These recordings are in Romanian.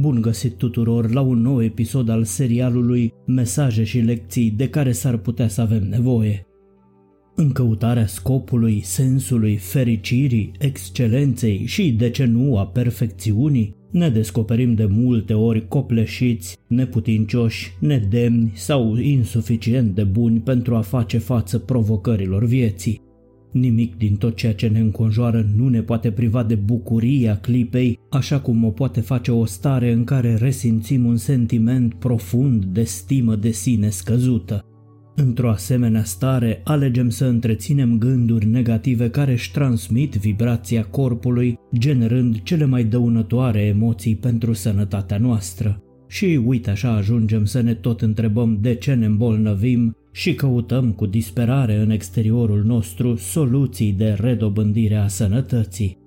Bun găsit tuturor la un nou episod al serialului Mesaje și lecții de care s-ar putea să avem nevoie. În căutarea scopului, sensului, fericirii, excelenței și, de ce nu, a perfecțiunii, ne descoperim de multe ori copleșiți, neputincioși, nedemni sau insuficient de buni pentru a face față provocărilor vieții. Nimic din tot ceea ce ne înconjoară nu ne poate priva de bucuria clipei, așa cum o poate face o stare în care resimțim un sentiment profund de stimă de sine scăzută. Într-o asemenea stare, alegem să întreținem gânduri negative care își transmit vibrația corpului, generând cele mai dăunătoare emoții pentru sănătatea noastră. Și uite așa ajungem să ne tot întrebăm de ce ne îmbolnăvim și căutăm cu disperare în exteriorul nostru soluții de redobândire a sănătății.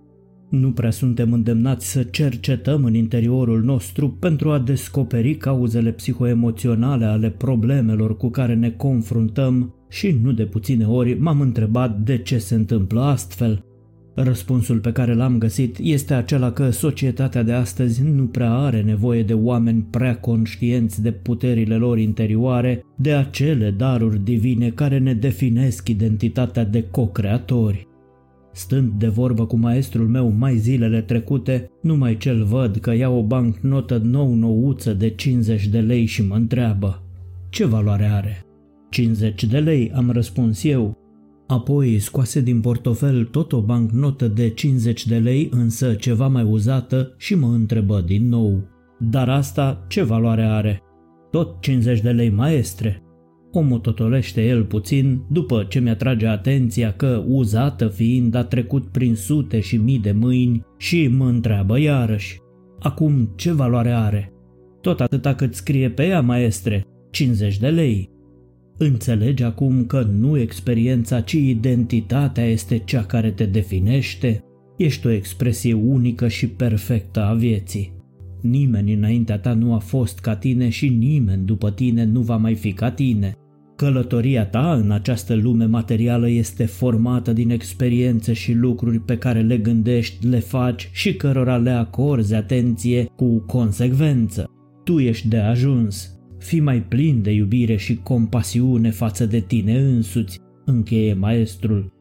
Nu prea suntem îndemnați să cercetăm în interiorul nostru pentru a descoperi cauzele psihoemoționale ale problemelor cu care ne confruntăm și nu de puține ori m-am întrebat de ce se întâmplă astfel. Răspunsul pe care l-am găsit este acela că societatea de astăzi nu prea are nevoie de oameni prea conștienți de puterile lor interioare, de acele daruri divine care ne definesc identitatea de co-creatori. Stând de vorbă cu maestrul meu mai zilele trecute, numai cel văd că ia o bancnotă nou-nouță de 50 de lei și mă întreabă Ce valoare are? 50 de lei, am răspuns eu. Apoi scoase din portofel tot o bancnotă de 50 de lei, însă ceva mai uzată și mă întrebă din nou. Dar asta ce valoare are? Tot 50 de lei maestre. O mototolește el puțin după ce mi-atrage atenția că, uzată fiind, a trecut prin sute și mii de mâini și mă întreabă iarăși. Acum ce valoare are? Tot atâta cât scrie pe ea, maestre, 50 de lei. Înțelegi acum că nu experiența, ci identitatea este cea care te definește? Ești o expresie unică și perfectă a vieții. Nimeni înaintea ta nu a fost ca tine și nimeni după tine nu va mai fi ca tine. Călătoria ta în această lume materială este formată din experiențe și lucruri pe care le gândești, le faci și cărora le acorzi atenție cu consecvență. Tu ești de ajuns. Fii mai plin de iubire și compasiune față de tine însuți, încheie maestrul.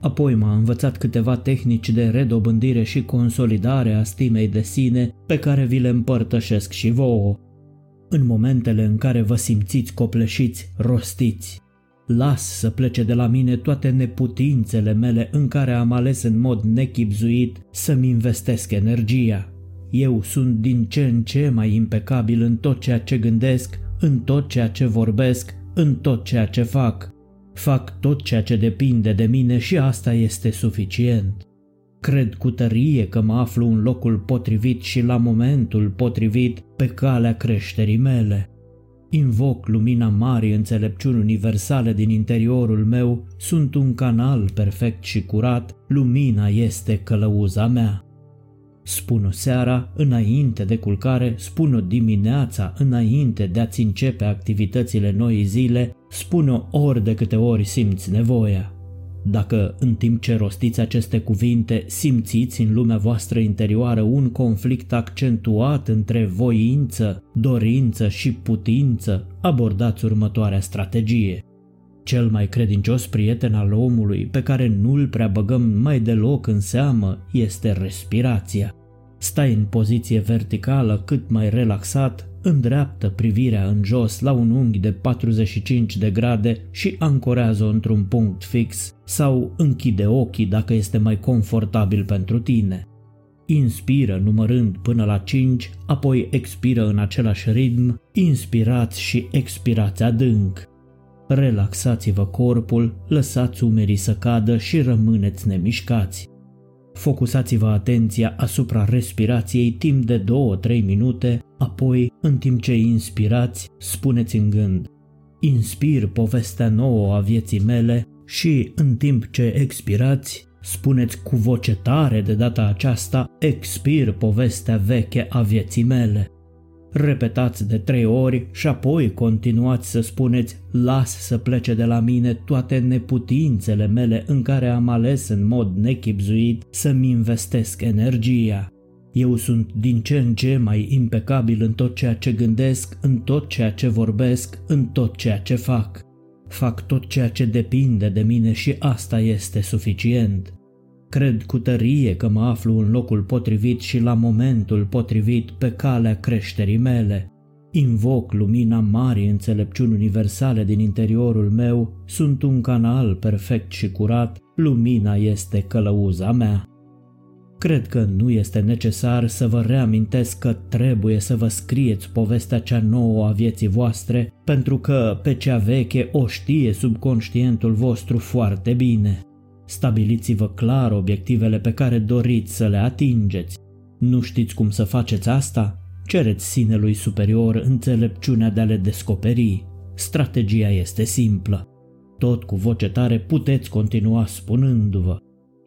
Apoi m-a învățat câteva tehnici de redobândire și consolidare a stimei de sine pe care vi le împărtășesc și vouă în momentele în care vă simțiți copleșiți, rostiți. Las să plece de la mine toate neputințele mele în care am ales în mod nechipzuit să-mi investesc energia. Eu sunt din ce în ce mai impecabil în tot ceea ce gândesc, în tot ceea ce vorbesc, în tot ceea ce fac. Fac tot ceea ce depinde de mine și asta este suficient. Cred cu tărie că mă aflu în locul potrivit și la momentul potrivit pe calea creșterii mele. Invoc lumina marii înțelepciuni universale din interiorul meu, sunt un canal perfect și curat, lumina este călăuza mea. Spun-o seara, înainte de culcare, spun-o dimineața, înainte de a-ți începe activitățile noii zile, spun-o ori de câte ori simți nevoia. Dacă în timp ce rostiți aceste cuvinte simțiți în lumea voastră interioară un conflict accentuat între voință, dorință și putință, abordați următoarea strategie. Cel mai credincios prieten al omului, pe care nu-l prea băgăm mai deloc în seamă, este respirația. Stai în poziție verticală cât mai relaxat, îndreaptă privirea în jos la un unghi de 45 de grade și ancorează-o într-un punct fix sau închide ochii dacă este mai confortabil pentru tine. Inspiră numărând până la 5, apoi expiră în același ritm, inspirați și expirați adânc. Relaxați-vă corpul, lăsați umerii să cadă și rămâneți nemișcați. Focusați-vă atenția asupra respirației timp de 2-3 minute, apoi, în timp ce inspirați, spuneți în gând Inspir povestea nouă a vieții mele și, în timp ce expirați, spuneți cu voce tare de data aceasta Expir povestea veche a vieții mele. Repetați de trei ori și apoi continuați să spuneți las să plece de la mine toate neputințele mele în care am ales în mod nechipzuit să-mi investesc energia. Eu sunt din ce în ce mai impecabil în tot ceea ce gândesc, în tot ceea ce vorbesc, în tot ceea ce fac. Fac tot ceea ce depinde de mine și asta este suficient. Cred cu tărie că mă aflu în locul potrivit și la momentul potrivit pe calea creșterii mele. Invoc lumina marii înțelepciuni universale din interiorul meu, sunt un canal perfect și curat, lumina este călăuza mea. Cred că nu este necesar să vă reamintesc că trebuie să vă scrieți povestea cea nouă a vieții voastre, pentru că pe cea veche o știe subconștientul vostru foarte bine. Stabiliți-vă clar obiectivele pe care doriți să le atingeți. Nu știți cum să faceți asta? Cereți sinelui superior înțelepciunea de a le descoperi. Strategia este simplă. Tot cu voce tare puteți continua spunându-vă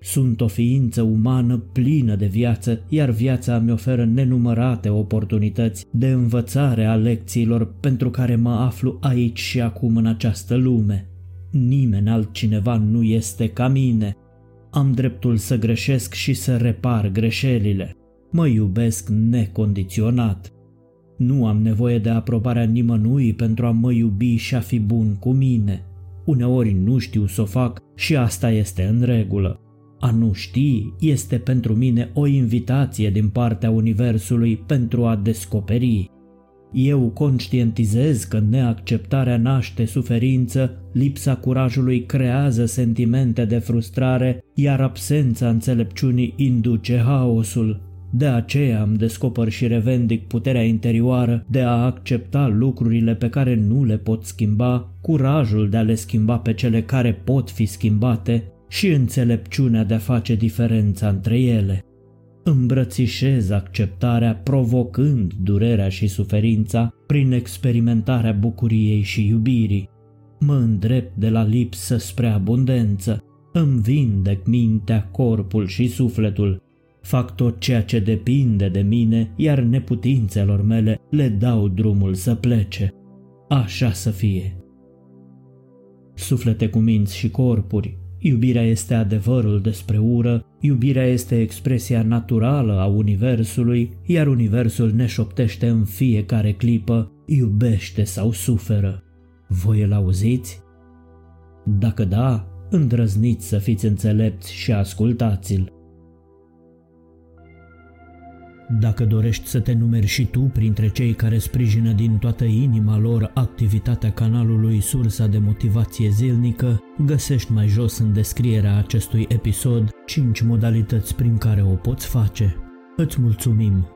sunt o ființă umană plină de viață, iar viața mi oferă nenumărate oportunități de învățare a lecțiilor pentru care mă aflu aici și acum în această lume. Nimeni altcineva nu este ca mine. Am dreptul să greșesc și să repar greșelile. Mă iubesc necondiționat. Nu am nevoie de aprobarea nimănui pentru a mă iubi și a fi bun cu mine. Uneori nu știu să o fac și asta este în regulă. A nu ști este pentru mine o invitație din partea Universului pentru a descoperi. Eu conștientizez că neacceptarea naște suferință, lipsa curajului creează sentimente de frustrare, iar absența înțelepciunii induce haosul. De aceea îmi descoper și revendic puterea interioară de a accepta lucrurile pe care nu le pot schimba, curajul de a le schimba pe cele care pot fi schimbate și înțelepciunea de a face diferența între ele. Îmbrățișez acceptarea provocând durerea și suferința prin experimentarea bucuriei și iubirii. Mă îndrept de la lipsă spre abundență, îmi vindec mintea, corpul și sufletul. Fac tot ceea ce depinde de mine, iar neputințelor mele le dau drumul să plece. Așa să fie. Suflete cu minți și corpuri, Iubirea este adevărul despre ură, iubirea este expresia naturală a Universului, iar Universul ne șoptește în fiecare clipă, iubește sau suferă. Voi îl auziți? Dacă da, îndrăzniți să fiți înțelepți și ascultați-l. Dacă dorești să te numeri și tu printre cei care sprijină din toată inima lor activitatea canalului Sursa de Motivație Zilnică, găsești mai jos în descrierea acestui episod 5 modalități prin care o poți face. Îți mulțumim!